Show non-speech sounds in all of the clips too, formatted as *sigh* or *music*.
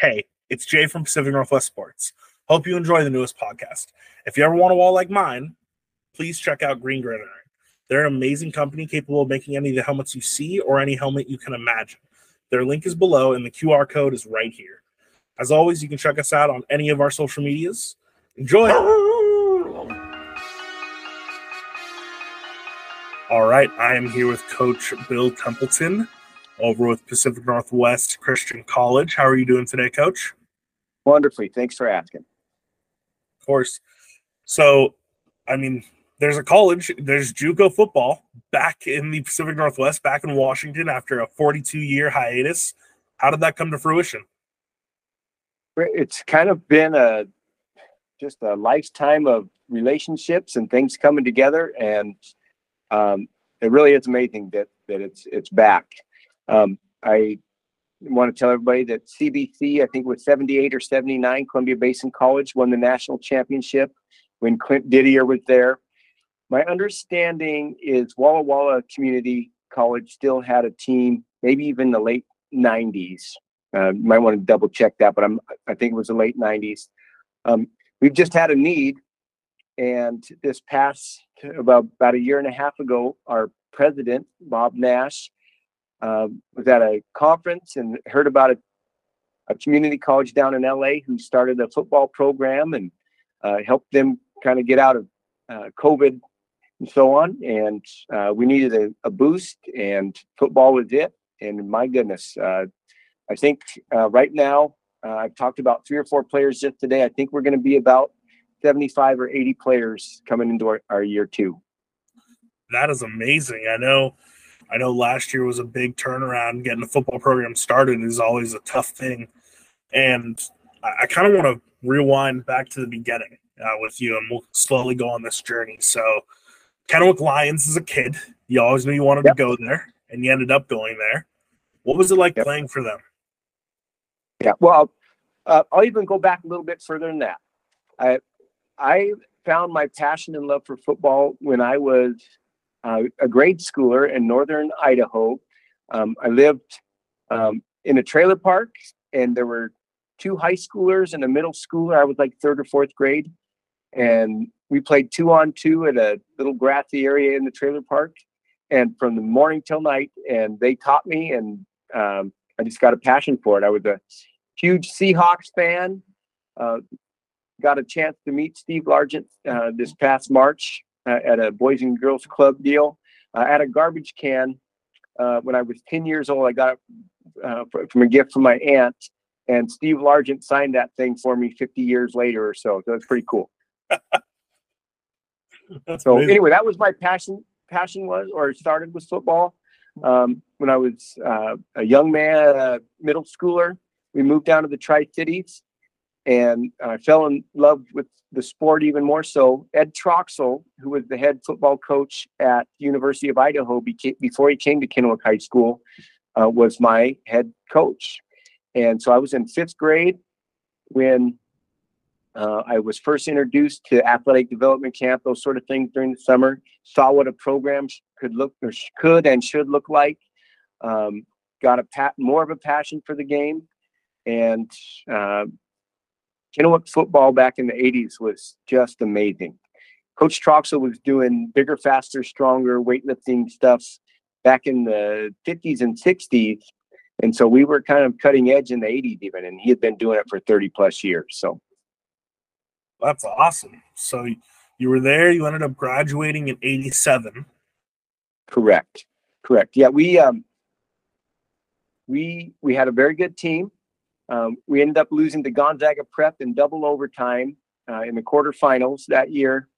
Hey, it's Jay from Pacific Northwest Sports. Hope you enjoy the newest podcast. If you ever want a wall like mine, please check out Green Gridiron. They're an amazing company capable of making any of the helmets you see or any helmet you can imagine. Their link is below and the QR code is right here. As always, you can check us out on any of our social medias. Enjoy! All right, I am here with Coach Bill Templeton over with Pacific Northwest Christian College. How are you doing today, Coach? Wonderfully. Thanks for asking. Of course. So, I mean, there's a college, there's JUCO football back in the Pacific Northwest, back in Washington after a 42 year hiatus. How did that come to fruition? It's kind of been a just a lifetime of relationships and things coming together, and um, it really is amazing that that it's it's back. Um, I want to tell everybody that CBC, I think was 78 or 79, Columbia Basin College won the national championship when Clint Didier was there. My understanding is Walla Walla Community College still had a team, maybe even the late 90s. Uh, might want to double check that, but I'm I think it was the late 90s. Um, we've just had a need, and this past about about a year and a half ago, our president Bob Nash um, was at a conference and heard about a, a, community college down in LA who started a football program and uh, helped them kind of get out of uh, COVID and so on. And uh, we needed a, a, boost, and football was it. And my goodness, uh, I think uh, right now, uh, I've talked about three or four players just today. I think we're going to be about 75 or 80 players coming into our, our year two. That is amazing. I know I know last year was a big turnaround. Getting the football program started is always a tough thing. And I, I kind of want to rewind back to the beginning uh, with you, and we'll slowly go on this journey. So, Kennewick Lions as a kid, you always knew you wanted yep. to go there, and you ended up going there. What was it like yep. playing for them? Yeah, well, uh, I'll even go back a little bit further than that. I I found my passion and love for football when I was uh, a grade schooler in northern Idaho. Um, I lived um, in a trailer park, and there were two high schoolers and a middle schooler. I was like third or fourth grade, and we played two on two at a little grassy area in the trailer park, and from the morning till night. And they taught me, and um, I just got a passion for it. I was a huge Seahawks fan. Uh, got a chance to meet Steve Largent uh, this past March at a Boys and Girls Club deal. Uh, at a garbage can uh, when I was 10 years old. I got it from a gift from my aunt, and Steve Largent signed that thing for me 50 years later or so. So it's pretty cool. *laughs* so amazing. anyway, that was my passion. Passion was, or started with football. Um, when I was uh, a young man, a middle schooler, we moved down to the Tri Cities, and I fell in love with the sport even more so. Ed Troxel, who was the head football coach at University of Idaho before he came to Kennewick High School, uh, was my head coach. And so I was in fifth grade when uh, I was first introduced to athletic development camp, those sort of things during the summer. Saw what a program could look, or could and should look like. Um, got a pat, more of a passion for the game, and uh, Kennewick football back in the 80s was just amazing. Coach Troxel was doing bigger, faster, stronger weightlifting stuff back in the 50s and 60s. And so we were kind of cutting edge in the 80s even, and he had been doing it for 30 plus years. So that's awesome. So you were there, you ended up graduating in 87. Correct. Correct. Yeah, we um we we had a very good team. Um, we ended up losing to Gonzaga Prep in double overtime uh, in the quarterfinals that year.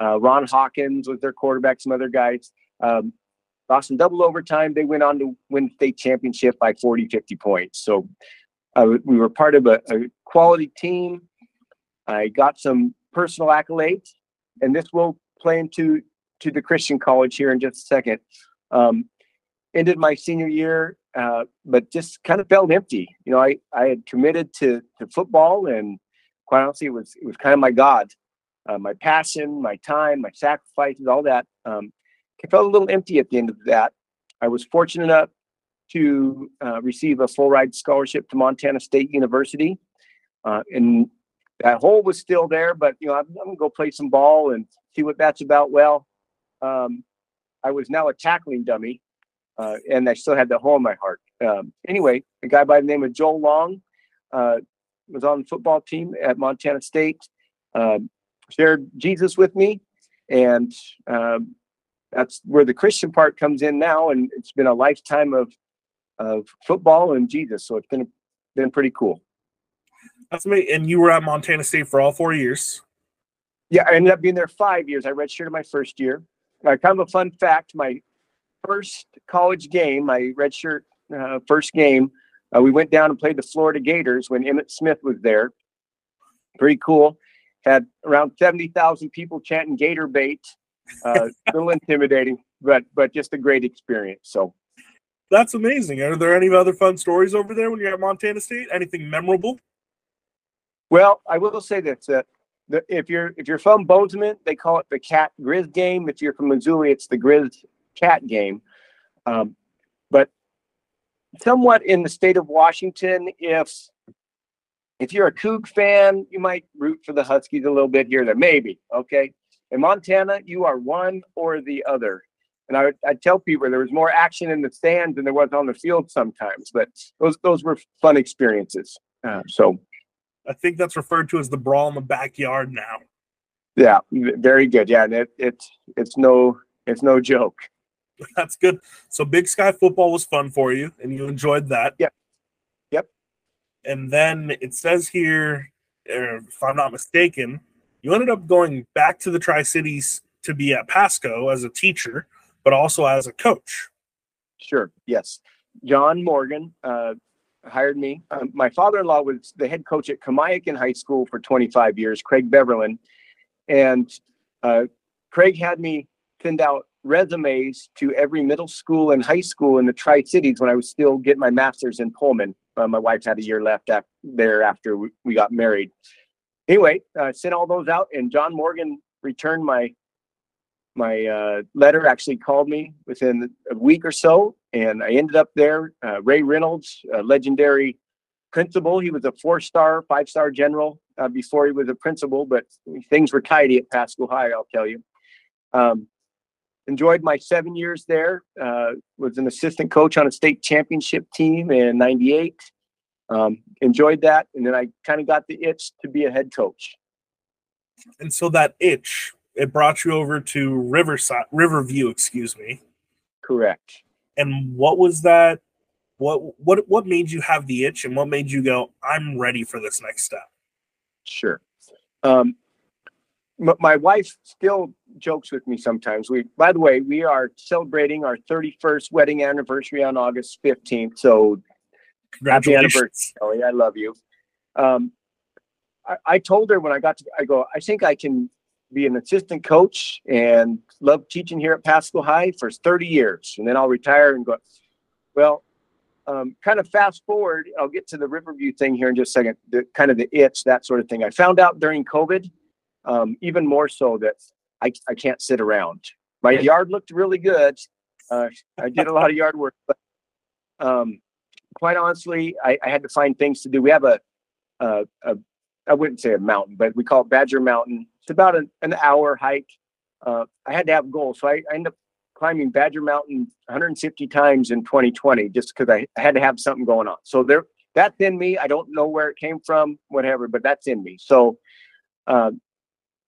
Uh, Ron Hawkins was their quarterback, some other guys. Um, lost in double overtime. They went on to win the state championship by 40, 50 points. So uh, we were part of a, a, quality team. I got some personal accolades, and this will play into to the Christian College here in just a second. Um, ended my senior year uh, but just kind of felt empty. You know, I, I had committed to, to football, and quite honestly, it was it was kind of my god, uh, my passion, my time, my sacrifices, all that. Um, I felt a little empty at the end of that. I was fortunate enough to uh, receive a full ride scholarship to Montana State University. Uh, and that hole was still there, but you know, I'm, I'm, gonna go play some ball and see what that's about. Well, um, I was now a tackling dummy, uh, and I still had the hole in my heart. Um, anyway, a guy by the name of Joel Long uh, was on the football team at Montana State, um, shared Jesus with me, and um, that's where the Christian part comes in now. And it's been a lifetime of of football and Jesus, so it's been been pretty cool. That's me. And you were at Montana State for all four years. Yeah, I ended up being there five years. I redshirted my first year. Uh, kind of a fun fact: my first college game, my redshirt uh, first game, uh, we went down and played the Florida Gators when Emmitt Smith was there. Pretty cool. Had around seventy thousand people chanting "Gator bait." Uh, *laughs* a little intimidating, but but just a great experience. So that's amazing. Are there any other fun stories over there when you're at Montana State? Anything memorable? Well, I will say that uh, the, if you're if you're from Bozeman, they call it the Cat Grizz game. If you're from Missoula, it's the Grizz Cat game. Um, but somewhat in the state of Washington, if if you're a Coug fan, you might root for the Huskies a little bit here. There, maybe okay. In Montana, you are one or the other. And I I tell people there was more action in the stands than there was on the field sometimes, but those those were fun experiences. Uh, so I think that's referred to as the brawl in the backyard now. Yeah, very good. Yeah, and it, it's it's no it's no joke. *laughs* That's good. So Big Sky football was fun for you, and you enjoyed that. Yep. Yep. And then it says here, er, if I'm not mistaken, you ended up going back to the Tri Cities to be at Pasco as a teacher, but also as a coach. Sure. Yes. John Morgan uh, hired me. Um, my father-in-law was the head coach at Kamiakin High School for 25 years, Craig Beverlin, and uh, Craig had me send out resumes to every middle school and high school in the Tri Cities when I was still getting my master's in Pullman. Uh, my wife had a year left after, there after we, we got married. Anyway, uh, sent all those out, and John Morgan returned my my uh, letter. Actually, called me within a week or so, and I ended up there. Uh, Ray Reynolds, legendary principal. He was a four-star, five-star general uh, before he was a principal, but things were tidy at Pasco High, I'll tell you. Um, enjoyed my seven years there. Uh, was an assistant coach on a state championship team in '98. Um, enjoyed that, and then I kind of got the itch to be a head coach. And so that itch, it brought you over to Riverside, Riverview, excuse me. Correct. And what was that? What what what made you have the itch, and what made you go, "I'm ready for this next step"? Sure. Um, my wife still jokes with me sometimes. We, by the way, we are celebrating our 31st wedding anniversary on August 15th. So happy anniversary, Kelly. I love you. Um, I, I told her when I got to, I go, I think I can be an assistant coach and love teaching here at Pasco High for 30 years. And then I'll retire and go, well, um, kind of fast forward, I'll get to the Riverview thing here in just a second, the kind of the itch, that sort of thing. I found out during COVID um, even more so that I, I can't sit around. My yard looked really good. Uh, I did a lot of *laughs* yard work, but um, quite honestly, I, I, had to find things to do. We have a, a, a, I wouldn't say a mountain, but we call it Badger Mountain. It's about an, an hour hike. Uh, I had to have goals, so I, I ended up climbing Badger Mountain 150 times in 2020 just because I, I had to have something going on. So there, that's in me. I don't know where it came from, whatever, but that's in me. So uh,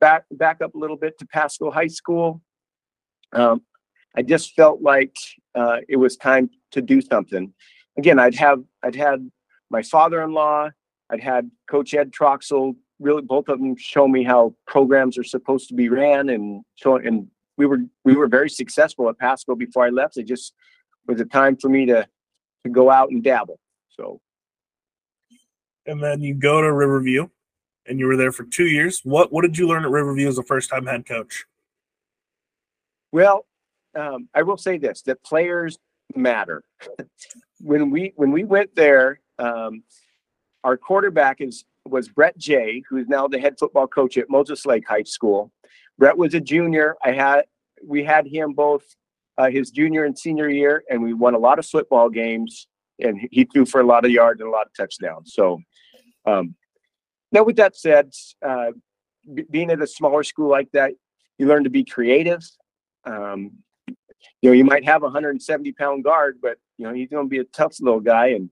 back back up a little bit to Pasco High School. Um, I just felt like uh, it was time to do something. Again, I'd have I'd had my father-in-law, I'd had Coach Ed Troxel, really both of them show me how programs are supposed to be ran, and so and we were we were very successful at Pasco before I left. It just was a time for me to to go out and dabble. So, and then you go to Riverview and you were there for two years. What what did you learn at Riverview as a first time head coach? Well, um, I will say this: that players matter. *laughs* when we when we went there, um, our quarterback is was Brett Jay, who's now the head football coach at Moses Lake High School. Brett was a junior. I had we had him both uh, his junior and senior year, and we won a lot of football games. And he threw for a lot of yards and a lot of touchdowns. So, um, now with that said, uh, b- being at a smaller school like that, you learn to be creative. Um, you know, you might have a 170 pound guard, but you know, he's going to be a tough little guy and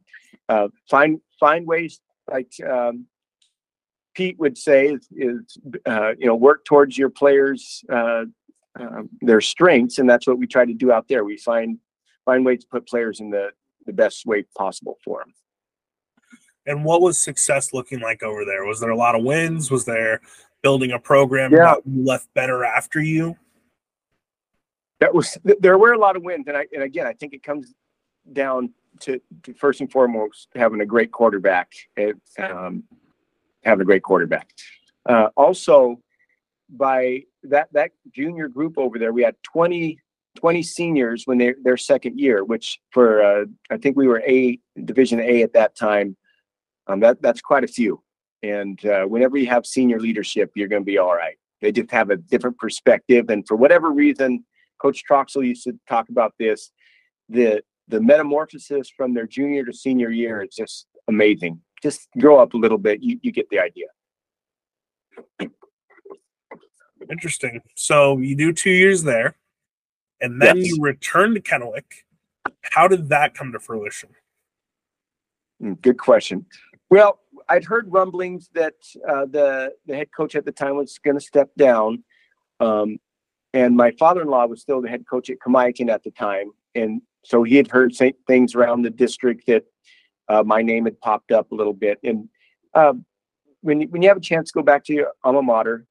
uh, find find ways like um, Pete would say is, is uh, you know work towards your players uh, uh, their strengths, and that's what we try to do out there. We find find ways to put players in the the best way possible for them. And what was success looking like over there? Was there a lot of wins? Was there building a program Yeah. that left better after you? that was there were a lot of wins and I and again I think it comes down to, to first and foremost having a great quarterback it, um, having a great quarterback uh, also by that that junior group over there we had 20 20 seniors when they their second year which for uh, I think we were a division A at that time um, that that's quite a few and uh, whenever you have senior leadership you're going to be all right they just have a different perspective and for whatever reason Coach Troxel used to talk about this. The the metamorphosis from their junior to senior year is just amazing. Just grow up a little bit, you, you get the idea. Interesting. So you do two years there, and then Yes. you return to Kennewick. How did that come to fruition? Mm, Good question. Well, I'd heard rumblings that uh, the the head coach at the time was going to step down, um, and my father-in-law was still the head coach at Kamiakin at the time, and so he had heard things around the district that uh, my name had popped up a little bit. And um, when when you have a chance to go back to your alma mater,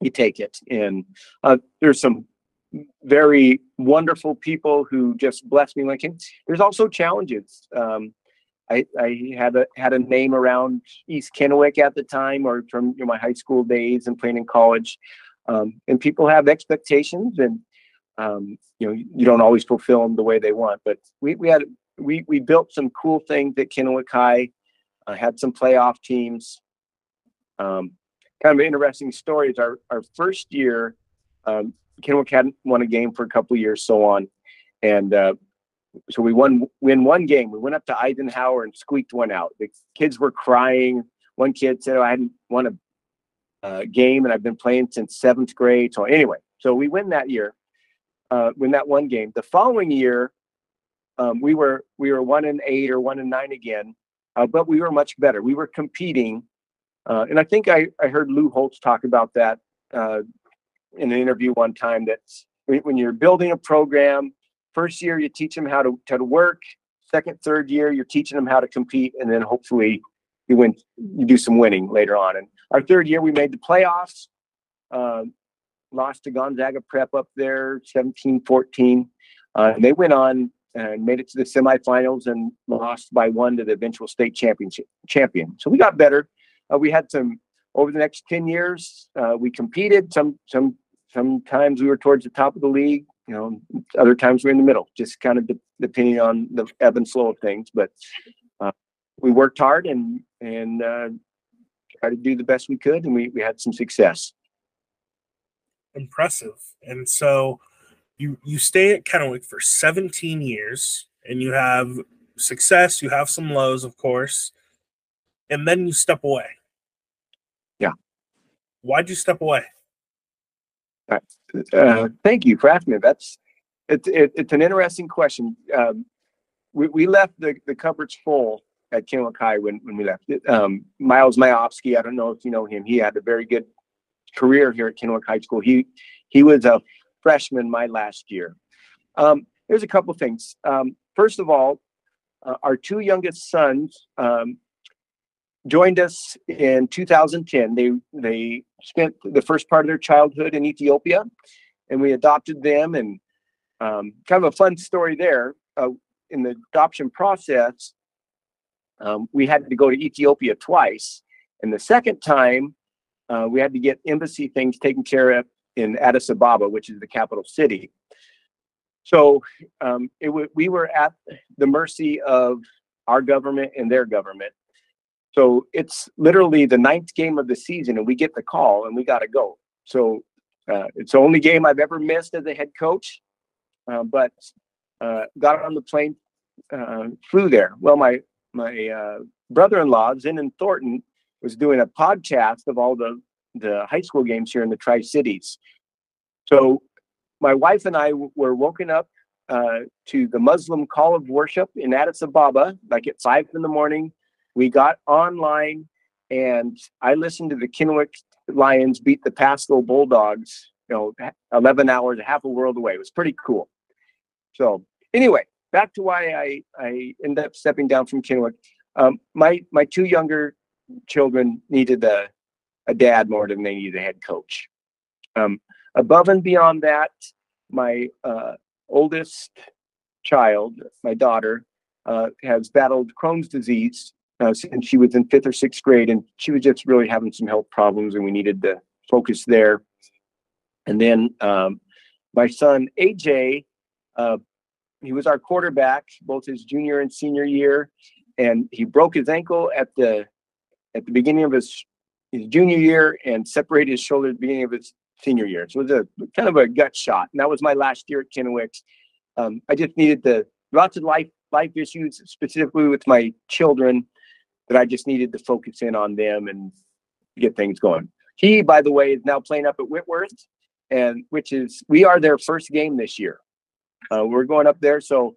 you take it. And uh, there's some very wonderful people who just bless me. Like, there's also challenges. Um, I, I had a had a name around East Kennewick at the time, or from you know, my high school days and playing in college. Um, and people have expectations, and um, you know you don't always fulfill them the way they want. But we we had we we built some cool things at Kennewick High. Uh, had some playoff teams. Um, kind of interesting story is our our first year, um, Kennewick hadn't won a game for a couple years, so on, and uh, so we won win one game. We went up to Eisenhower and squeaked one out. The kids were crying. One kid said, oh, "I hadn't won a uh, game, and I've been playing since seventh grade." So anyway, so we win that year, uh, win that one game. The following year, um, we were we were one and eight or one and nine again, uh, but we were much better. We were competing, uh, and I think I I heard Lou Holtz talk about that uh, in an interview one time. That when when you're building a program first year you teach them how to, how to work. Second third year you're teaching them how to compete and then hopefully you win you do some winning later on. And our third year we made the playoffs. Um, lost to gonzaga prep up there 17 14 uh, and they went on and made it to the semifinals and lost by one to the eventual state championship champion. So we got better. Uh, we had some over the next 10 years uh, we competed. Some some sometimes we were towards the top of the league you know other times we're in the middle just kind of de- depending on the ebb and flow of things but uh, we worked hard and and uh, tried to do the best we could and we, we had some success Impressive. And so you you stay at Kennewick for 17 years, and you have success. You have some lows, of course, and then you step away. Yeah. Why'd you step away? Uh, thank you for asking me. That's it, it, it's an interesting question. Um, we, we left the, the cupboards full at High when, when we left. Um, Miles Myofsky I don't know if you know him he had a very good career here at Kennewick High School. He he was a freshman my last year. Um, there's a couple things. Um, first of all uh, our two youngest sons um, joined us in 2010 they they spent the first part of their childhood in Ethiopia, and we adopted them. And um, kind of a fun story there. Uh, in the adoption process, um, we had to go to Ethiopia twice, and the second time, uh, we had to get embassy things taken care of in Addis Ababa, which is the capital city. So um, it w- we were at the mercy of our government and their government. So it's literally the ninth game of the season, and we get the call, and we got to go. So uh, it's the only game I've ever missed as a head coach. uh, but uh, got on the plane, uh, flew there. Well, my my uh, brother-in-law, Zen in Thornton, was doing a podcast of all the the high school games here in the Tri Cities. So my wife and I were woken up uh, to the Muslim call of worship in Addis Ababa, like at five in the morning. We got online and I listened to the Kennewick Lions beat the Pasco Bulldogs, you know, 11 hours, half a world away. It was pretty cool. So anyway, back to why I, I ended up stepping down from Kennewick. Um, my, my two younger children needed a, a dad more than they needed a head coach. Um, above and beyond that, my uh, oldest child, my daughter, uh, has battled Crohn's disease uh, since she was in fifth or sixth grade, and she was just really having some health problems, and we needed to focus there. And then um, my son AJ, uh, he was our quarterback both his junior and senior year, and he broke his ankle at the at the beginning of his his junior year and separated his shoulder at the beginning of his senior year. So it was a kind of a gut shot, and that was my last year at Kennewick. Um, I just needed the lots of life life issues, specifically with my children, that I just needed to focus in on them and get things going. He, by the way, is now playing up at Whitworth, and which is we are their first game this year. Uh, we're going up there, so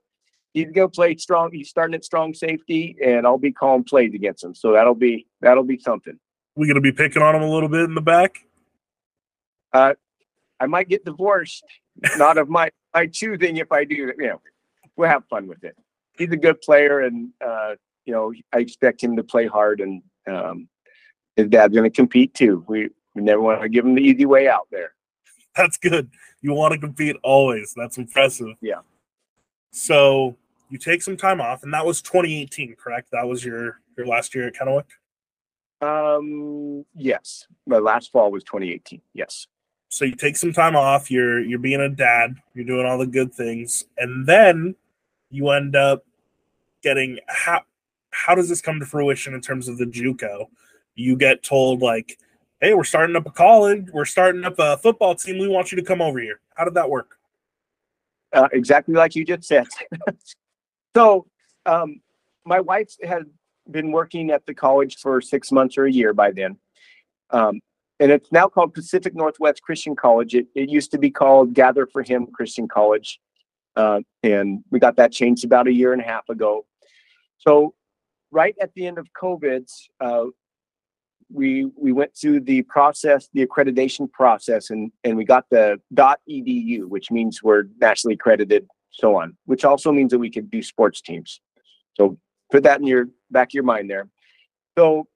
he's gonna play strong. He's starting at strong safety, and I'll be calling plays against him. So that'll be that'll be something. We gonna be picking on him a little bit in the back. Uh, I might get divorced, not of my my choosing. If I do, you know, we'll have fun with it. He's a good player, and uh, you know, I expect him to play hard, and um, his dad's going to compete too. We we never want to give him the easy way out there. *laughs* That's good. You want to compete always. That's impressive. Yeah. So you take some time off, and that was 2018, correct? That was your your last year at Kennewick. Um. Yes, my last fall was 2018. Yes. So you take some time off. You're you're being a dad. You're doing all the good things, and then you end up getting how how does this come to fruition in terms of the JUCO? You get told like, "Hey, we're starting up a college. We're starting up a football team. We want you to come over here." How did that work? Uh, exactly like you just said. *laughs* so, um, my wife had been working at the college for six months or a year by then. Um, and it's now called Pacific Northwest Christian College. It, it used to be called Gather for Him Christian College. Uh, and we got that changed about a year and a half ago. So right at the end of COVID, uh, we we went through the process, the accreditation process, and and we got the .edu, which means we're nationally accredited, so on. Which also means that we can do sports teams. So put that in your back of your mind there. So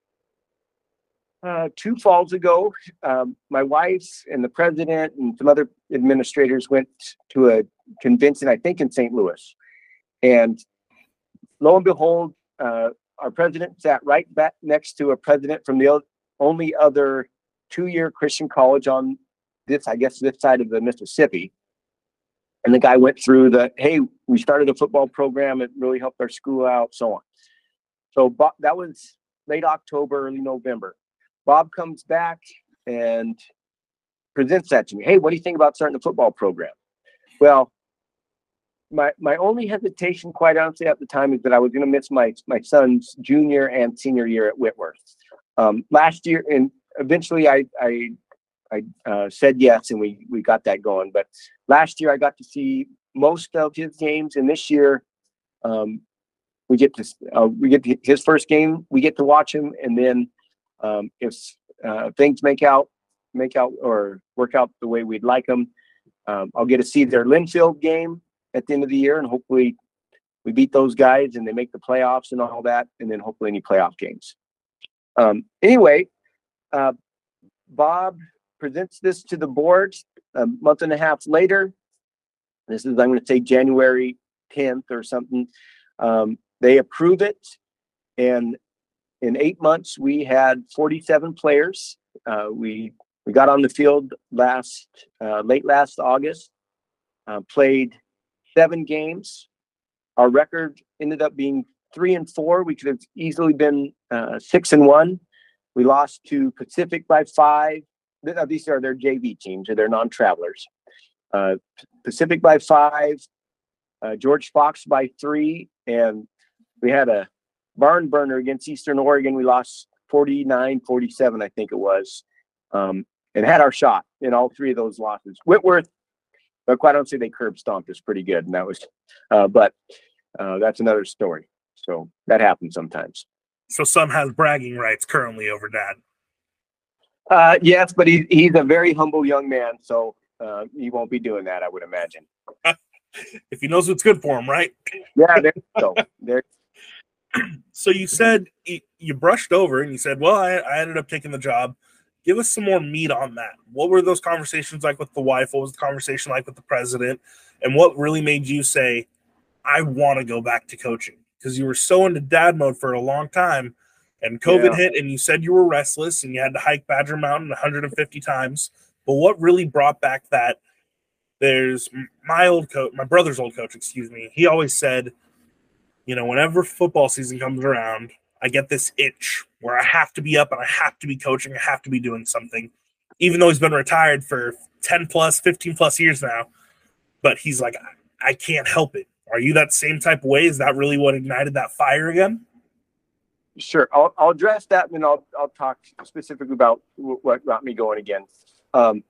uh, two falls ago, um, my wife and the president and some other administrators went to a convention, I think in St. Louis, and lo and behold, uh, our president sat right back next to a president from the only other two-year Christian college on this, I guess, this side of the Mississippi. And the guy went through the, hey, we started a football program. It really helped our school out, so on. So Bob, that was late October, early November. Bob comes back and presents that to me. Hey, what do you think about starting a football program? Well, my my only hesitation, quite honestly, at the time is that I was going to miss my my son's junior and senior year at Whitworth. Um, last year, and eventually, I I I uh, said yes, and we we got that going. But last year, I got to see most of his games, and this year, um, we get to uh, we get to his first game. We get to watch him, and then um, if uh, things make out make out or work out the way we'd like them, um, I'll get to see their Linfield game at the end of the year, and hopefully we beat those guys and they make the playoffs and all that, and then hopefully any playoff games. Um, anyway, uh, Bob presents this to the board a month and a half later. This is, I'm going to say January 10th or something. Um, they approve it, and in eight months, we had 47 players. Uh, we we got on the field last uh, late last August. Uh, played seven games. Our record ended up being three and four. We could have easily been uh, six and one. We lost to Pacific by five. These are their JV teams, or their non-travelers. uh, Pacific by five, uh, George Fox by three, and we had a barn burner against Eastern Oregon. We lost 49 47, I think it was, um, and had our shot in all three of those losses. Whitworth, but quite honestly, they curb stomped us pretty good, and that was, uh, but uh, that's another story. So that happens sometimes. So son has bragging rights currently over dad. Uh, yes, but he's he's a very humble young man, so uh, he won't be doing that. I would imagine. *laughs* if he knows what's good for him, right? Yeah. There, so *laughs* there. So you said you brushed over and you said, "Well, I, I ended up taking the job." Give us some more meat on that. What were those conversations like with the wife? What was the conversation like with the president? And what really made you say, "I want to go back to coaching"? Because you were so into dad mode for a long time, and COVID yeah. hit, and you said you were restless and you had to hike Badger Mountain 150 times. But what really brought back that? There's my old coach, my brother's old coach, excuse me. He always said, you know, whenever football season comes around, I get this itch where I have to be up and I have to be coaching, I have to be doing something. Even though he's been retired for 10 plus, 15 plus years now, but he's like, I can't help it. Are you that same type of way? Is that really what ignited that fire again? Sure, I'll, I'll address that, and I'll I'll talk specifically about what got me going again. Um,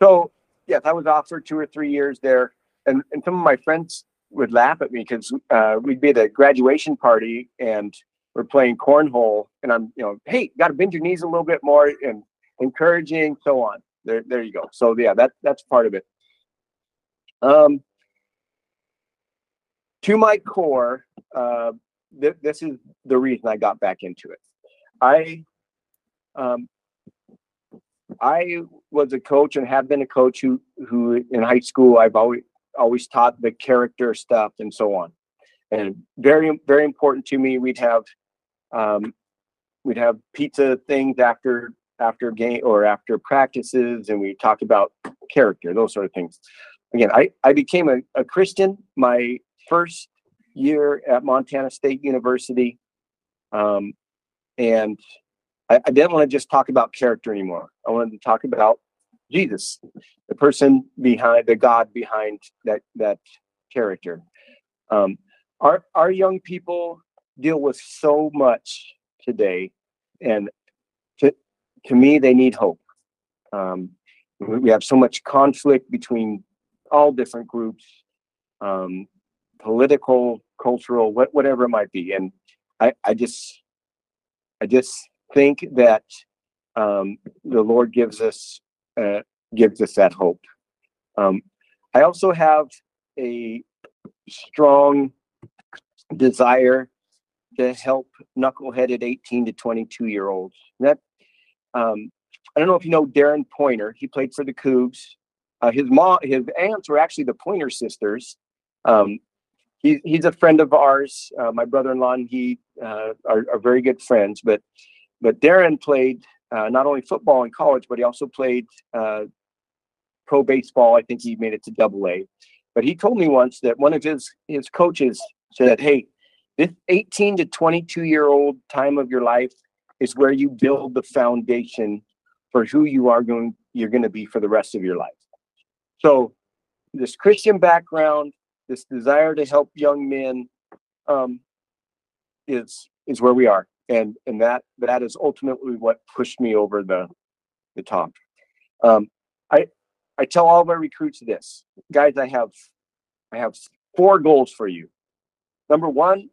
so yes, I was off for two or three years there, and and some of my friends would laugh at me because uh, we'd be at a graduation party and we're playing cornhole, and I'm you know, hey, got to bend your knees a little bit more and encouraging, so on. There, there you go. So yeah, that that's part of it. Um, to my core, uh, th- this is the reason I got back into it. I um, I was a coach and have been a coach who who in high school I've always always taught the character stuff and so on. And very very important to me. We'd have um, we'd have pizza things after after game or after practices, and we talk about character, those sort of things. Again, I I became a, a Christian my first year at Montana State University. Um, and I, I didn't want to just talk about character anymore. I wanted to talk about Jesus, the person behind the God behind that that character. Um, our our young people deal with so much today, and to to me, they need hope. Um, we have so much conflict between all different groups. Um, political, cultural, what, whatever it might be. And I, I just, I just think that um, the Lord gives us, uh, gives us that hope. Um, I also have a strong desire to help knuckleheaded 18 to 22 year olds. That um, I don't know if you know Darren Pointer. He played for the Cougs. Uh, his mom, his aunts were actually the Pointer sisters. Um, he, he's a friend of ours. Uh, my brother-in-law and he uh, are, are, very good friends. But but Darren played uh, not only football in college, but he also played uh, pro baseball. I think he made it to Double A. But he told me once that one of his his coaches said, "Hey, this 18 to 22 year old time of your life is where you build the foundation for who you are going you're going to be for the rest of your life." So this Christian background this desire to help young men um, is is where we are, and and that that is ultimately what pushed me over the the top. Um, I I tell all my recruits this, guys. I have I have four goals for you. Number one,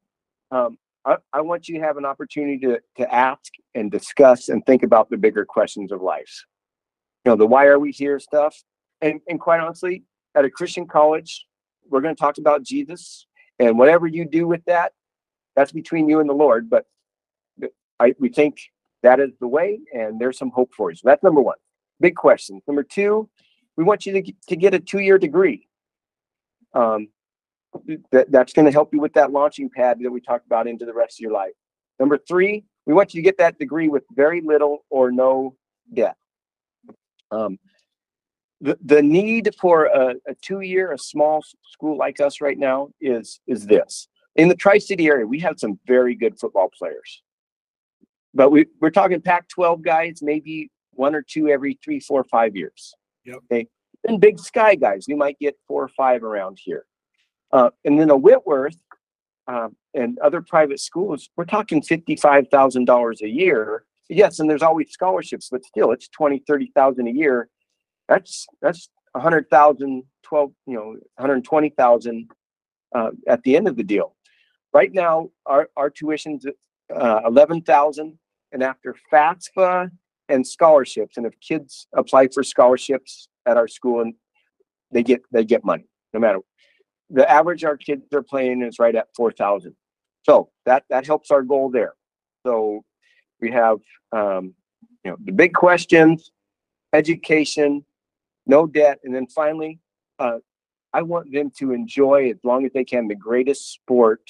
um, I, I want you to have an opportunity to to ask and discuss and think about the bigger questions of life. You know, the why are we here stuff. And and quite honestly, at a Christian college, we're going to talk about Jesus, and whatever you do with that, that's between you and the Lord. But I, we think that is the way, and there's some hope for you. So that's number one. Big question. Number two, we want you to, to get a two-year degree. Um, that, that's going to help you with that launching pad that we talked about into the rest of your life. Number three, we want you to get that degree with very little or no debt. Um, the, the need for a, a two-year, a small school like us right now is is this. In the Tri-City area, we have some very good football players. But we, we're talking Pac-12 guys, maybe one or two every three, four, five years. Yep. Okay. Then big sky guys, we might get four or five around here. Uh, and then a Whitworth um, and other private schools, we're talking $55,000 a year. Yes, and there's always scholarships, but still it's 20, 30,000 a year. That's, that's 100,000, 12, you know, 120,000 uh, at the end of the deal. Right now, our, our tuition's uh, 11,000 and after FAFSA and scholarships, and if kids apply for scholarships at our school and they get, they get money, no matter. The average our kids are playing is right at 4,000. So that, that helps our goal there. So we have, um, you know, the big questions, education, no debt, and then finally, uh, I want them to enjoy as long as they can the greatest sport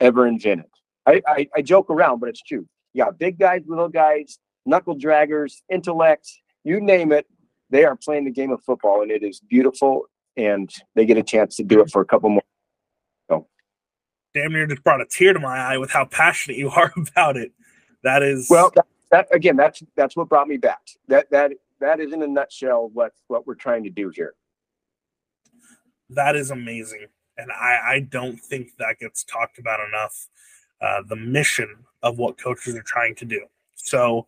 ever invented. I, I, I joke around, but it's true. Got big guys, little guys, knuckle draggers, intellects, you name it. They are playing the game of football, and it is beautiful. And they get a chance to do it for a couple more. So, damn near just brought a tear to my eye with how passionate you *laughs* are about it. That is well. That, that again, that's that's what brought me back. That that that is in a nutshell what what we're trying to do here. That is amazing, and I I don't think that gets talked about enough. Uh, the mission of what coaches are trying to do. So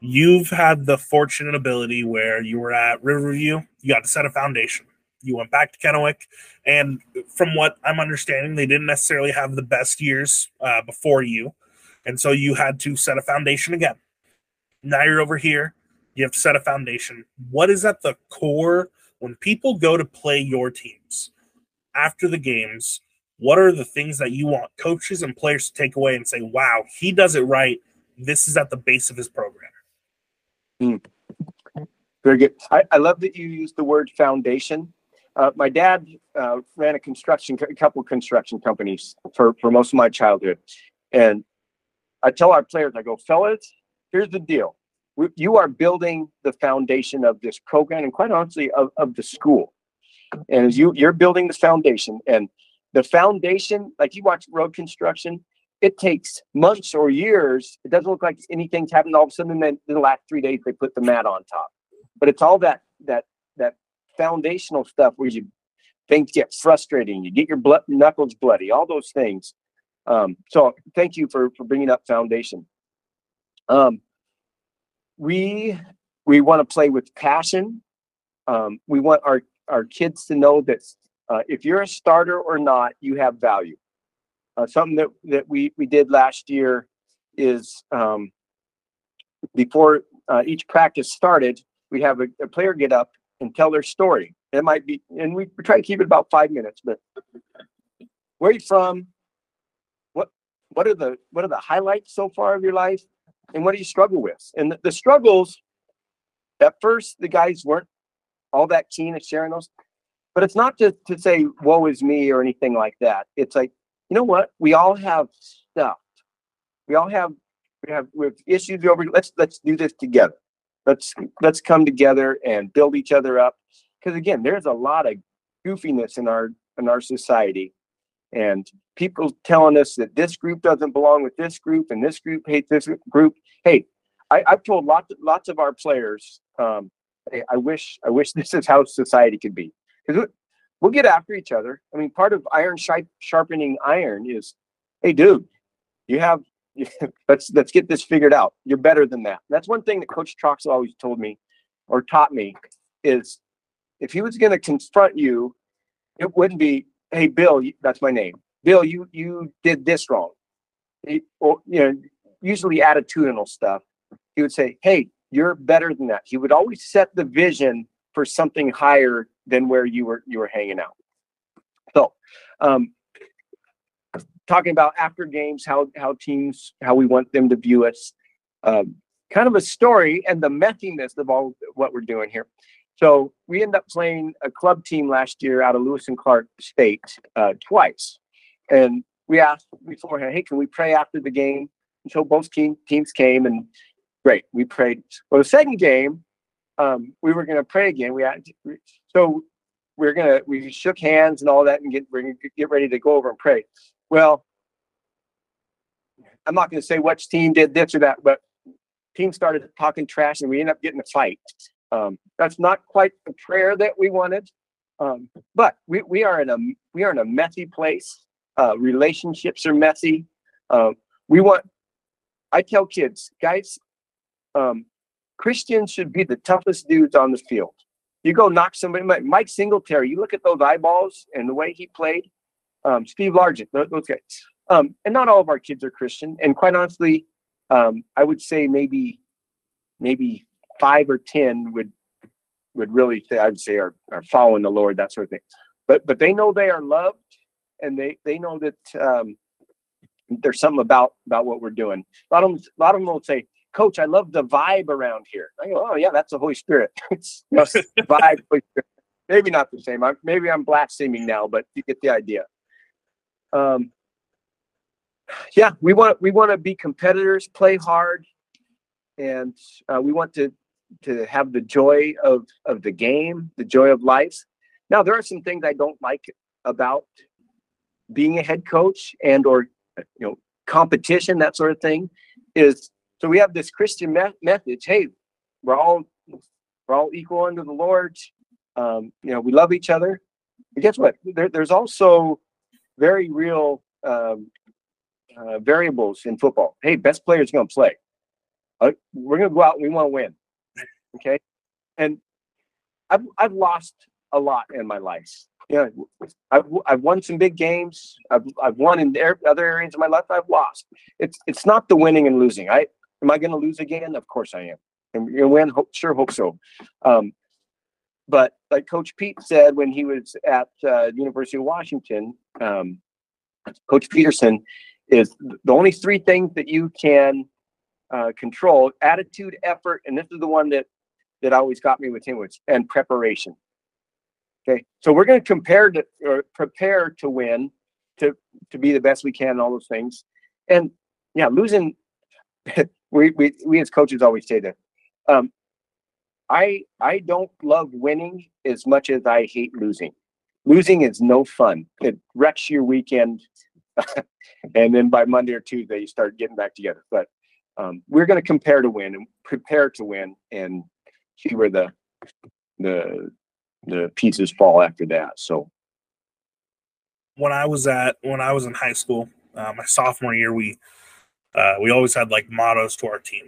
you've had the fortunate ability where you were at Riverview, you got to set a foundation. You went back to Kennewick, and from what I'm understanding, they didn't necessarily have the best years uh, before you, and so you had to set a foundation again. Now you're over here, you have to set a foundation. What is at the core when people go to play your teams after the games? What are the things that you want coaches and players to take away and say, wow, he does it right? This is at the base of his program. Mm. Very good. I, I, love that you used the word foundation. Uh, my dad uh, ran a construction, a couple construction companies for, for most of my childhood. And I tell our players, I go, fellas, here's the deal. You are building the foundation of this program and quite honestly of, of the school. And you, you're building the foundation and the foundation, like you watch road construction, it takes months or years. It doesn't look like anything's happened all of a sudden. And then in the last three days, they put the mat on top. But it's all that that foundational stuff where you things get frustrating, you get your blood, knuckles bloody, all those things. Um, so thank you for for bringing up foundation. Um, we we want to play with passion. Um, we want our our kids to know that uh, if you're a starter or not, you have value. Uh, something that, that we, we did last year is um, before uh, each practice started, we have a, a, player get up and tell their story. It might be, and we try to keep it about five minutes, but where are you from? What what are the what are the highlights so far of your life? And what do you struggle with? And the, the struggles, at first, the guys weren't all that keen at sharing those. But it's not just to say, woe is me or anything like that. It's like, you know what? We all have stuff. We all have we have we have issues over. Let's let's do this together. Let's let's come together and build each other up. Because again, there's a lot of goofiness in our in our society, and people telling us that this group doesn't belong with this group and this group hates this group. Hey, I, have told lots lots of our players, um, hey, I wish I wish *laughs* this is how society could be. Because we'll get after each other. I mean, part of iron sharpening iron is, hey, dude, you have *laughs* let's let's get this figured out. You're better than that. That's one thing that Coach Trox always told me or taught me is if he was going to confront you, it wouldn't be, hey, Bill, that's my name. Bill, you you did this wrong. Or, you know, usually attitudinal stuff. He would say, hey, you're better than that. He would always set the vision for something higher than where you were you were hanging out. So, um, talking about after games, how how teams how we want them to view us, um, kind of a story and the messiness of all what we're doing here. So we end up playing a club team last year out of Lewis and Clark State uh, twice, and we asked beforehand, "Hey, can we pray after the game?" And so both team, teams came, and great, we prayed. Well, the second game, um, we were going to pray again. We had so we're gonna we shook hands and all that and get we're gonna get ready to go over and pray. Well, I'm not going to say which team did this or that, but team started talking trash and we ended up getting a fight. Um, that's not quite the prayer that we wanted, um, but we, we are in a we are in a messy place. Uh, relationships are messy. Uh, we want. I tell kids, guys, um, Christians should be the toughest dudes on the field. You go knock somebody, Mike Singletary. You look at those eyeballs and the way he played. Um, Steve Largent, those guys. Um, and not all of our kids are Christian. And quite honestly, um, I would say maybe maybe five or ten would would really say I'd say are, are following the Lord, that sort of thing. But but they know they are loved and they they know that um, there's something about about what we're doing. A lot of them, a lot of them will say, "Coach, I love the vibe around here." I go, "Oh yeah, that's the Holy Spirit. *laughs* it's vibe." Maybe not the same. I, maybe I'm blaspheming now, but you get the idea. Um, yeah, we want we want to be competitors, play hard, and uh, we want to to have the joy of of the game, the joy of life. Now, there are some things I don't like about being a head coach and or you know competition, that sort of thing. Is so we have this Christian me- message. Hey, we're all we're all equal under the Lord. Um, you know, we love each other. And guess what? There, there's also very real um, uh, variables in football. Hey, best player is going to play. Uh, we're going to go out and we want to win. Okay. And I've, I've lost a lot in my life. Yeah, I've, I've won some big games. I've, I've won in other areas of my life. I've lost. It's it's not the winning and losing. I am I going to lose again? Of course I am. And you win? Hope, sure, hope so. Um, but like Coach Pete said when he was at uh, University of Washington, um, Coach Petersen is the only three things that you can uh, control: attitude, effort, and this is the one that that always got me with him was and preparation. Okay, so we're going to compare to or prepare to win, to to be the best we can, all those things, and yeah, losing. *laughs* we we we as coaches always say that. Um, I I don't love winning as much as I hate losing. Losing is no fun. It wrecks your weekend, *laughs* and then by Monday or Tuesday you start getting back together. But um, we're going to compare to win and prepare to win, and see where the the the pieces fall after that. So when I was at when I was in high school, uh, my sophomore year, we uh, we always had like mottos to our team.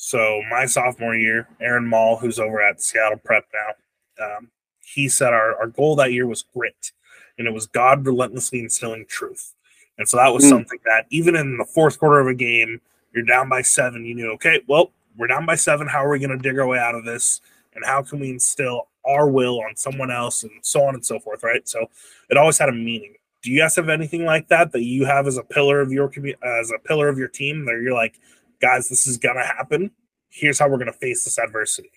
So my sophomore year, Aaron Mall, who's over at Seattle Prep now, um, he said our, our goal that year was grit, and it was God relentlessly instilling truth. And so that was mm. something that even in the fourth quarter of a game, you're down by seven, you knew, okay, well, we're down by seven. How are we going to dig our way out of this? And how can we instill our will on someone else and so on and so forth, right? So it always had a meaning. Do you guys have anything like that that you have as a pillar of your community, as a pillar of your team that you're like, guys, this is gonna happen. Here's how we're gonna face this adversity.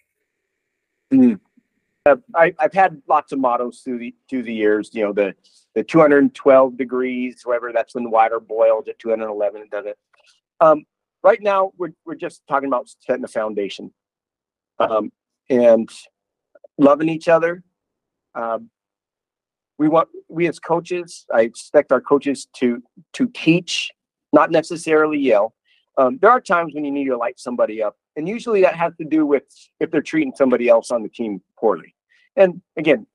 Mm. Uh, I, have had lots of mottos through the through the years. You know, the the 212 degrees, whatever. That's when the water boils at 211. It does it. Um, right now, we're we're just talking about setting the foundation. Um, and loving each other. Um, we want we as coaches. I expect our coaches to to teach, not necessarily yell. Um, there are times when you need to light somebody up, and usually that has to do with if they're treating somebody else on the team poorly. And again,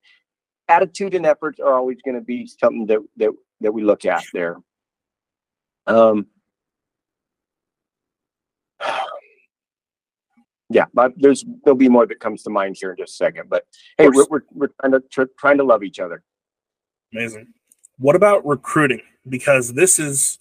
attitude and efforts are always going to be something that that that we look at there. Um, yeah, but there's there'll be more that comes to mind here in just a second. But hey, we're, we're we're trying to tr- trying to love each other. Amazing. What about recruiting? Because this is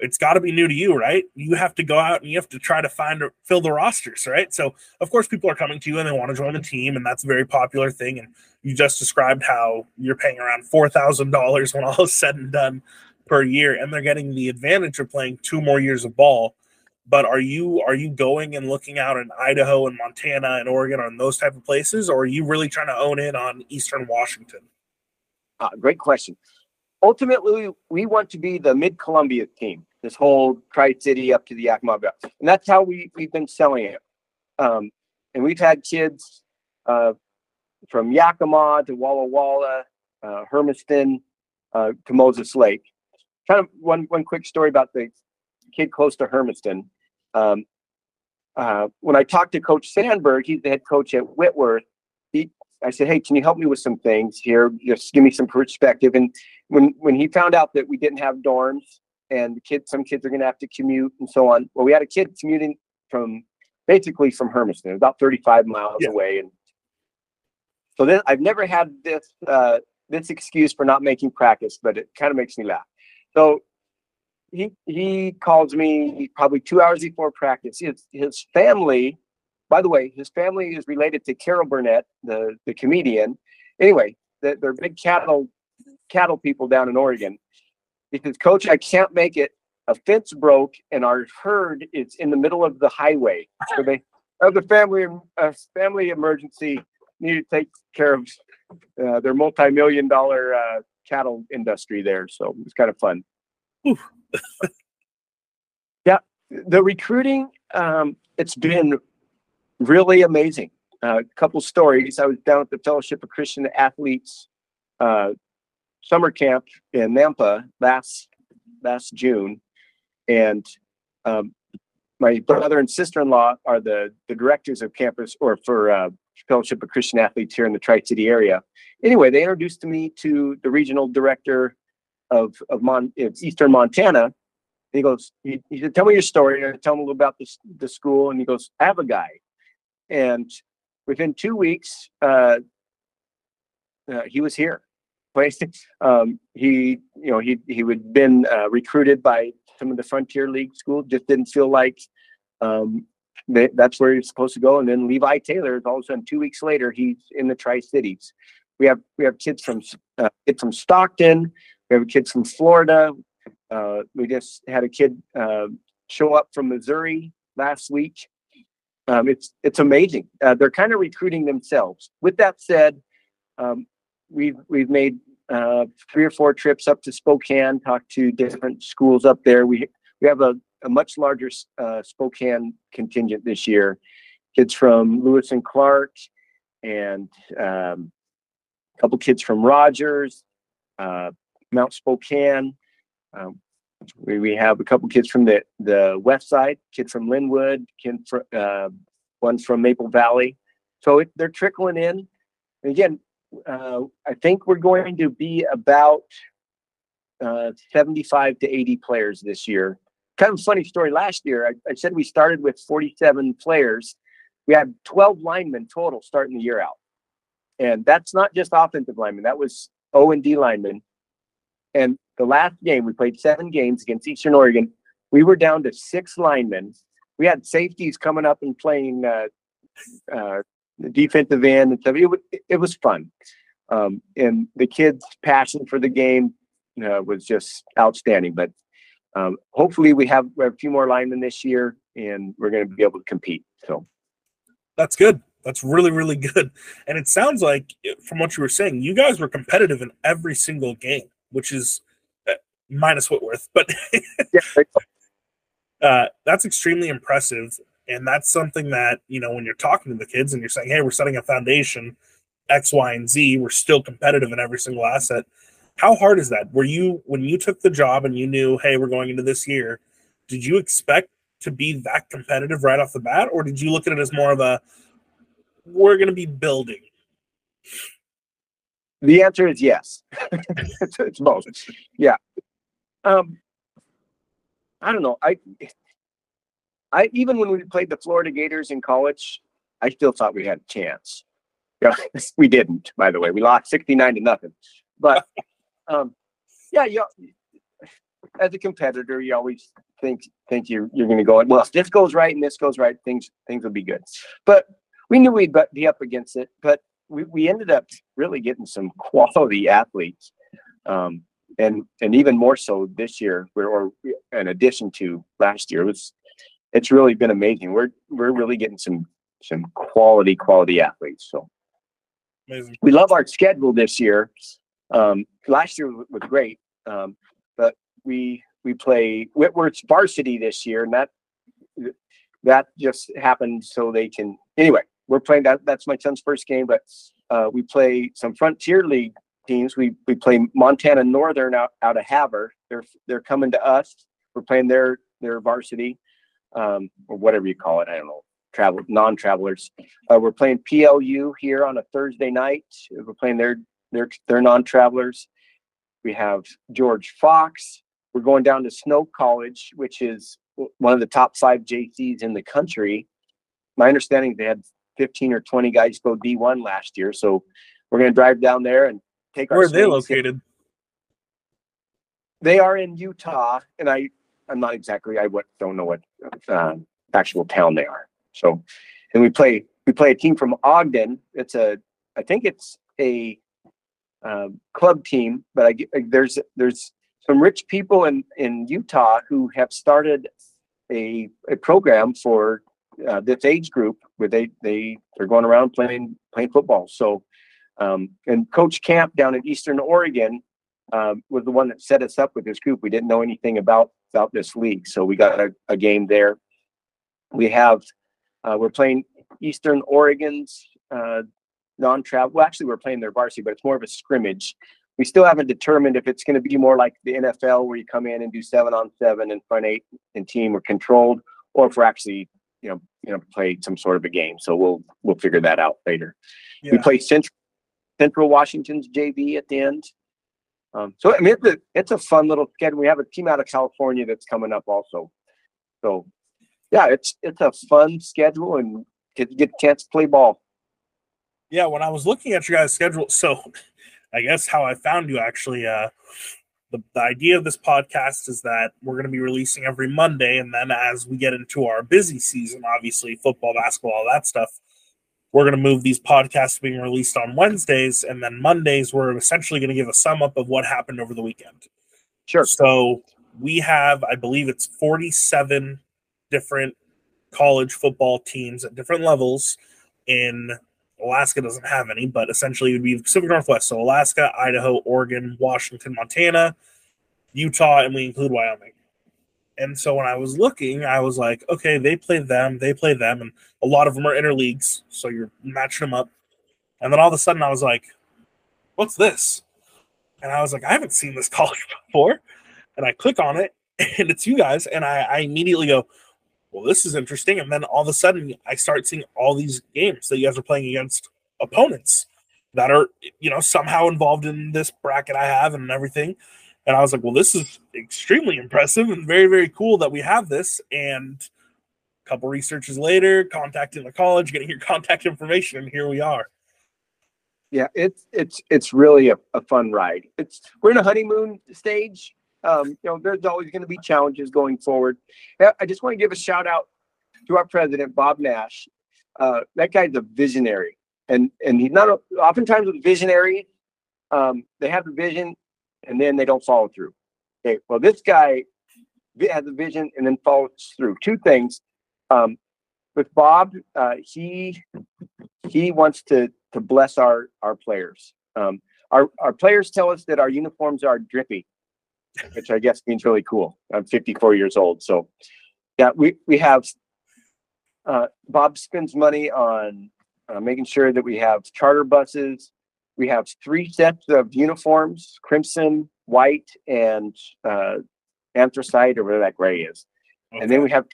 it's got to be new to you, right? You have to go out and you have to try to find fill the rosters, right? So of course people are coming to you and they want to join the team, and that's a very popular thing. And you just described how you're paying around four thousand dollars when all is said and done per year, and they're getting the advantage of playing two more years of ball but are you are you going and looking out in Idaho and Montana and Oregon on those type of places, or are you really trying to own in on Eastern Washington? Uh, great question. Ultimately, we want to be the Mid Columbia team. This whole Tri City up to the Yakima Belt, and that's how we we've been selling it. Um, and we've had kids uh, from Yakima to Walla Walla, uh, Hermiston uh, to Moses Lake. Kind of one one quick story about the kid close to Hermiston. Um, uh, when I talked to Coach Sandberg, he's the head coach at Whitworth. He, I said, "Hey, can you help me with some things here? Just give me some perspective." And when when he found out that we didn't have dorms and the kids, some kids are going to have to commute and so on. Well, we had a kid commuting from basically from Hermiston, about 35 miles yeah. away, and so then I've never had this uh, this excuse for not making practice, but it kind of makes me laugh. So he he calls me probably two hours before practice. His his family, by the way, his family is related to Carol Burnett, the the comedian. Anyway, they're, they're big cattle cattle people down in Oregon. He says, Coach, I can't make it. A fence broke, and our herd is in the middle of the highway. So they have the family uh, family emergency need to take care of uh, their multi-million dollar uh, cattle industry there. So it's kind of fun. yeah, the recruiting um, it's been really amazing. A uh, couple stories. I was down at the Fellowship of Christian Athletes uh, summer camp in Nampa last last June, and um, my brother and sister-in-law are the the directors of campus or for uh, Fellowship of Christian Athletes here in the Tri City area. Anyway, they introduced me to the regional director of of, Mon- of Eastern Montana. He goes, he, he said, "Tell me your story." And tell him a little about the the school, and he goes, "I have a guy." And within two weeks, uh, uh, he was here. *laughs* Um, he, you know, he he had been uh, recruited by some of the Frontier League schools. Just didn't feel like um, that's where he's supposed to go. And then Levi Taylor, is all of a sudden, two weeks later, he's in the Tri Cities. We have we have kids from uh, from Stockton. We have kids from Florida. Uh, we just had a kid uh, show up from Missouri last week. Um, it's it's amazing. Uh, they're kind of recruiting themselves. With that said, um, we've we've made uh, three or four trips up to Spokane, talked to different schools up there. We we have a a much larger uh, Spokane contingent this year. Kids from Lewis and Clark, and um, a couple kids from Rogers, uh, Mount Spokane. Um, we, we have a couple kids from the, the west side, kid from Lynnwood, kid from, uh, one from Maple Valley. So it, they're trickling in. And again, uh, I think we're going to be about uh, 75 to 80 players this year kind of funny story. Last year, I, I said we started with 47 players. We had 12 linemen total starting the year out. And that's not just offensive linemen, that was O and D linemen. And the last game, we played seven games against Eastern Oregon. We were down to six linemen. We had safeties coming up and playing uh, uh, the defensive end and stuff. It, was, it was fun. Um, and the kids' passion for the game uh, was just outstanding. But um, hopefully we have, we have a few more linemen this year and we're going to be able to compete. So that's good. That's really, really *laughs* good. And it sounds like, from what you were saying, you guys were competitive in every single game, which is uh, minus Whitworth, but *laughs* uh, that's extremely impressive. And that's something that, you know, when you're talking to the kids and you're saying, hey, we're setting a foundation, X, Y, and Z, we're still competitive in every single asset. How hard is that? Were you when you took the job and you knew, hey, we're going into this year, did you expect to be that competitive right off the bat, or did you look at it as more of a we're going to be building? The answer is yes. it's, *laughs* it's both. Yeah. Um, I don't know. I, I even when we played the Florida Gators in college, I still thought we had a chance. *laughs* We didn't. By the way, we lost sixty nine to nothing. But *laughs* um, yeah, you as a competitor, you always think think you're you're going to go well. If this goes right and this goes right, things things will be good. But we knew we'd be up against it. But we, we ended up really getting some quality athletes, um, and and even more so this year, or in addition to last year, it was it's really been amazing. We're we're really getting some some quality quality athletes. So Amazing. we love our schedule this year. Um, last year was great, um, but we we play Whitworth's varsity this year, and that that just happened so they can. Anyway, we're playing that. That's my son's first game, but uh, we play some Frontier League teams. We we play Montana Northern out, out of Havre. They're they're coming to us. We're playing their their varsity, um, or whatever you call it. I don't know travel non-travelers. Uh, we're playing PLU here on a Thursday night. We're playing their their their non-travelers. We have George Fox. We're going down to Snow College, which is one of the top five JCs in the country. My understanding they had 15 or 20 guys go D1 last year, so we're going to drive down there and take. Where are they located? They are in Utah, and I I'm not exactly I what don't know what uh, actual town they are. So, and we play we play a team from Ogden. It's a I think it's a um, club team, but I there's there's some rich people in in Utah who have started a a program for uh, this age group where they they they're going around playing playing football. So, um, and Coach Camp down in Eastern Oregon um, was the one that set us up with this group. We didn't know anything about about this league, so we got a, a game there. We have uh, we're playing Eastern Oregon's uh, non-travel. Well, actually, we're playing their varsity, but it's more of a scrimmage. We still haven't determined if it's going to be more like the NFL, where you come in and do seven on seven and front eight and team or controlled, or if we're actually you know you know play some sort of a game. So we'll we'll figure that out later. Yeah. We play Central Central Washington's JV at the end. Um, so I mean, it's a it's a fun little schedule. We have a team out of California that's coming up also. So yeah, it's it's a fun schedule and get get a chance to play ball. Yeah, when I was looking at your guys' schedule, *laughs* so I guess how I found you actually, uh, the, the idea of this podcast is that we're going to be releasing every Monday, and then as we get into our busy season, obviously football, basketball, all that stuff, we're going to move these podcasts being released on Wednesdays, and then Mondays we're essentially going to give a sum up of what happened over the weekend. Sure. So we have, I believe it's 47 different college football teams at different levels in Alaska doesn't have any, but essentially it would be Pacific Northwest. So Alaska, Idaho, Oregon, Washington, Montana, Utah, and we include Wyoming. And so when I was looking, I was like, okay, they play them, they play them, and a lot of them are interleagues, so you're matching them up. And then all of a sudden, I was like, what's this? And I was like, I haven't seen this *laughs* college before. And I click on it, *laughs* and it's you guys, and I, I immediately go, well, this is interesting. And then all of a sudden, I start seeing all these games that you guys are playing against opponents that are, you know, somehow involved in this bracket I have and everything. And I was like, well, this is extremely impressive and very, very cool that we have this. And a couple researches later, contacting the college, getting your *laughs* contact information, and here we are. Yeah, it's it's it's really a, a fun ride. It's we're in a honeymoon stage. Um, you know, there's always going to be challenges going forward. I just want to give a shout out to our president, Bob Nash. Uh, that guy's a visionary, and and he's not a, oftentimes with visionary. Um, they have the vision and then they don't follow through. Okay, well, this guy has a vision and then follows through. Two things. Um, with Bob, uh, he he wants to to bless our our players. Um, our our players tell us that our uniforms are drippy, which I guess means really cool. I'm 54 years old, so yeah, we we have. Uh, Bob spends money on uh, making sure that we have charter buses, we have three sets of uniforms crimson white and uh, anthracite or whatever that gray is okay. and then we have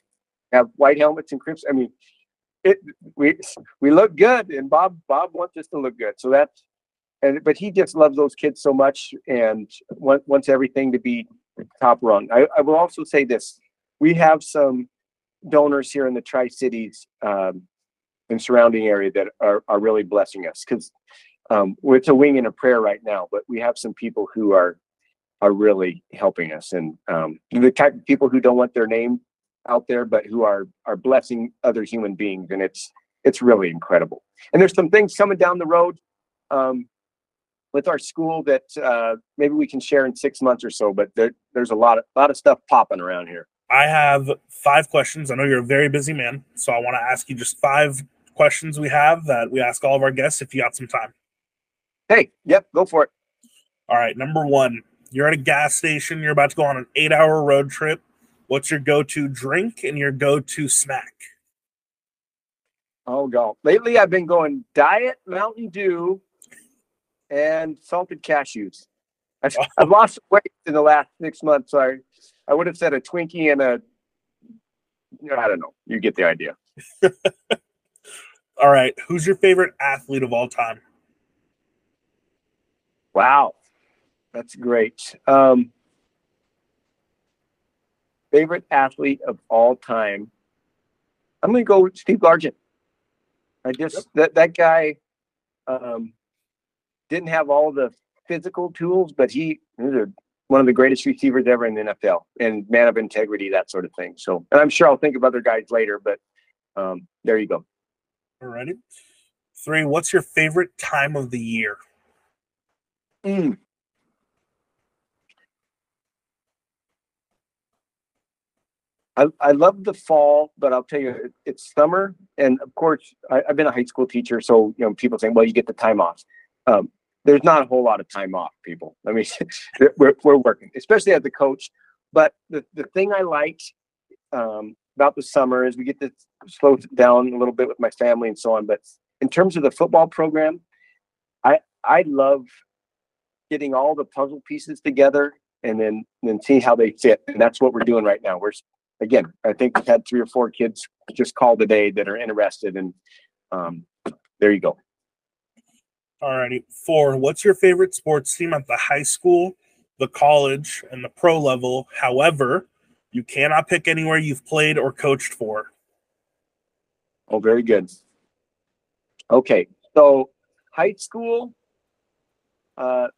have white helmets and crimson i mean it we we look good and bob bob wants us to look good so that's and but he just loves those kids so much and wants everything to be top rung i, I will also say this we have some donors here in the tri-cities um, and surrounding area that are, are really blessing us because um, it's a wing and a prayer right now, but we have some people who are are really helping us, and um, the type of people who don't want their name out there, but who are are blessing other human beings, and it's it's really incredible. And there's some things coming down the road um, with our school that uh, maybe we can share in six months or so. But there, there's a lot of lot of stuff popping around here. I have five questions. I know you're a very busy man, so I want to ask you just five questions we have that we ask all of our guests if you got some time. Hey, yep, go for it. All right, number one, you're at a gas station. You're about to go on an eight-hour road trip. What's your go-to drink and your go-to snack? Oh, go. Lately, I've been going Diet Mountain Dew and salted cashews. I've, oh. I've lost weight in the last six months. So I, I would have said a Twinkie and a I don't know. You get the idea. *laughs* all right. Who's your favorite athlete of all time? Wow. That's great. Um, favorite athlete of all time. I'm going to go with Steve Largent. I just yep. that that guy um, didn't have all the physical tools, but he, was one of the greatest receivers ever in the NFL and man of integrity, that sort of thing. So, and I'm sure I'll think of other guys later, but um, there you go. All righty. Three, what's your favorite time of the year? Mm. I, I love the fall, but I'll tell you, it's summer, and of course, I, have been a high school teacher, so you know, people saying, "Well, you get the time off." Um, there's not a whole lot of time off, people. I mean, *laughs* we're we're working, especially as a coach. But the the thing I like um, about the summer is we get to slow down a little bit with my family and so on. But in terms of the football program, I I love getting all the puzzle pieces together and then then see how they fit. And that's what we're doing right now. We're again, I think we've had three or four kids just call today that are interested, and um, there you go. All righty. Four, what's your favorite sports team at the high school, the college, and the pro level? However, you cannot pick anywhere you've played or coached for. Oh, very good. Okay. So, high school, uh,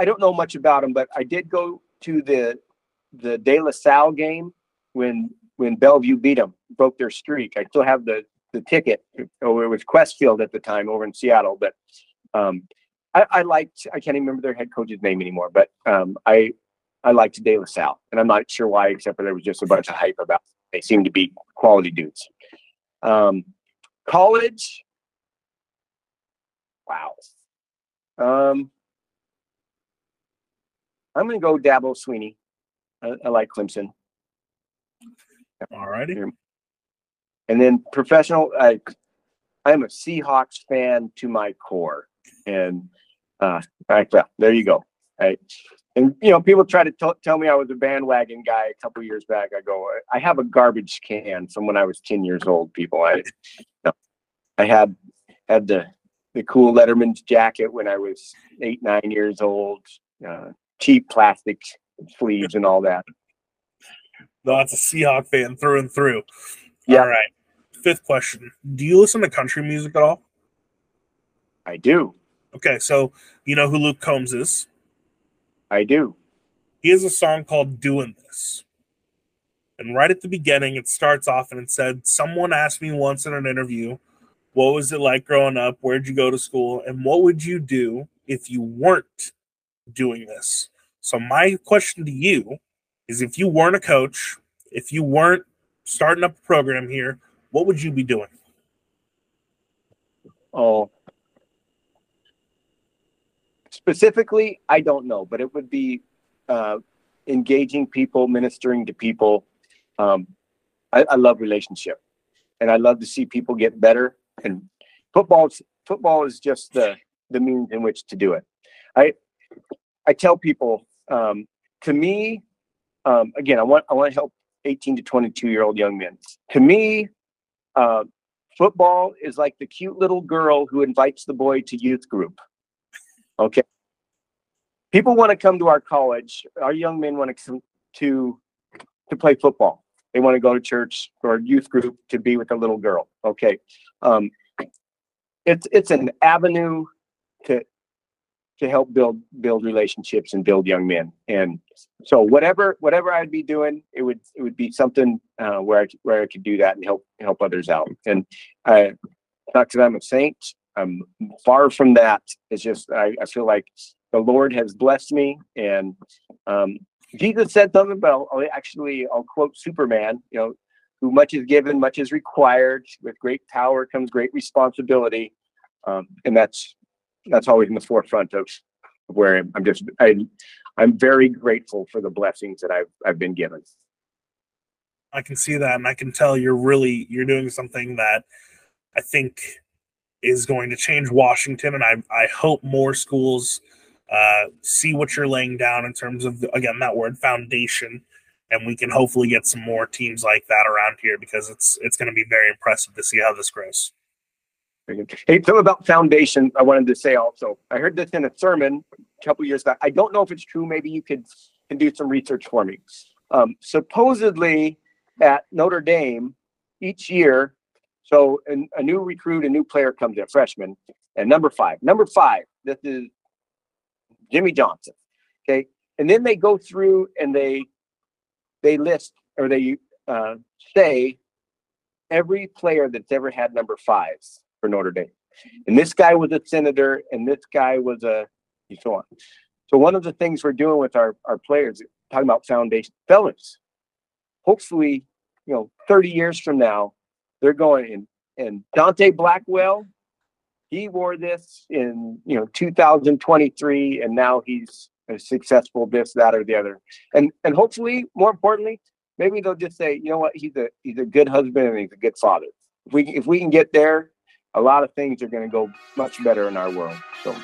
I don't know much about them, but I did go to the the De La Salle game when when Bellevue beat them, broke their streak. I still have the the ticket. Oh, it was Qwest Field at the time over in Seattle, but um, I, I, liked. I can't even remember their head coach's name anymore, but um, I I liked De La Salle, and I'm not sure why, except for there was just a bunch of hype about. They seemed to be quality dudes. Um, college, wow. Um, I'm going to go Dabo Swinney. I, I like Clemson. All righty. And then professional, I I'm a Seahawks fan to my core, and uh, I, well, there you go. I, and you know, people try to t- tell me I was a bandwagon guy a couple years back. I go, I have a garbage can from when I was ten years old. People, I, you know, I had had the the cool Letterman's jacket when I was eight nine years old. Uh, cheap plastic sleeves and all that. No, that's a Seahawk fan through and through. Yeah. All right. Fifth question. Do you listen to country music at all? I do. Okay, so you know who Luke Combs is? I do. He has a song called Doing This. And right at the beginning, it starts off and it said, Someone asked me once in an interview, What was it like growing up? Where'd you go to school? And what would you do if you weren't doing this? So my question to you is if you weren't a coach, if you weren't starting up a program here, what would you be doing? Oh, specifically, I don't know, but it would be uh, engaging people, ministering to people. Um, I, I love relationship, and I love to see people get better. And football, football is just the the means in which to do it. I I tell people um, to me, um, again, I want I want to help 18 to 22 year old young men. To me, uh, football is like the cute little girl who invites the boy to youth group. Okay. People want to come to our college. Our young men want to come to to play football. They want to go to church or youth group to be with a little girl. Okay. Um, it's it's an avenue to to help build build relationships and build young men. And so whatever whatever I'd be doing, it would it would be something uh, where I where I could do that and help help others out. And I, not because I'm a saint, I'm far from that. It's just I, I feel like the Lord has blessed me, and um, Jesus said something. But I'll, I'll actually I'll quote Superman. You know, who much is given, much is required. With great power comes great responsibility. Um, and that's that's always in the forefront of where I'm just I I'm very grateful for the blessings that I've I've been given. I can see that and I can tell you're really you're doing something that I think is going to change Washington and I I hope more schools uh, see what you're laying down in terms of again that word foundation and we can hopefully get some more teams like that around here because it's it's going to be very impressive to see how this grows. Hey, something about foundation. I wanted to say also. I heard this in a sermon a couple years back. I don't know if it's true. Maybe you could can do some research for me. Um, supposedly, at Notre Dame, each year, so an, a new recruit, a new player comes in, freshman, and number five, number five, this is Jimmy Johnson. Okay, and then they go through and they they list or they uh, say every player that's ever had number fives for Notre Dame. And this guy was a senator, and this guy was a and so on. So one of the things we're doing with our, our players, talking about foundation fellas, hopefully, you know, 30 years from now, they're going in and Dante Blackwell, he wore this in you know 2023, and now he's a successful this, that, or the other. And and hopefully, more importantly, maybe they'll just say, you know what, he's a he's a good husband and he's a good father. If we if we can get there, a lot of things are going to go much better in our world. So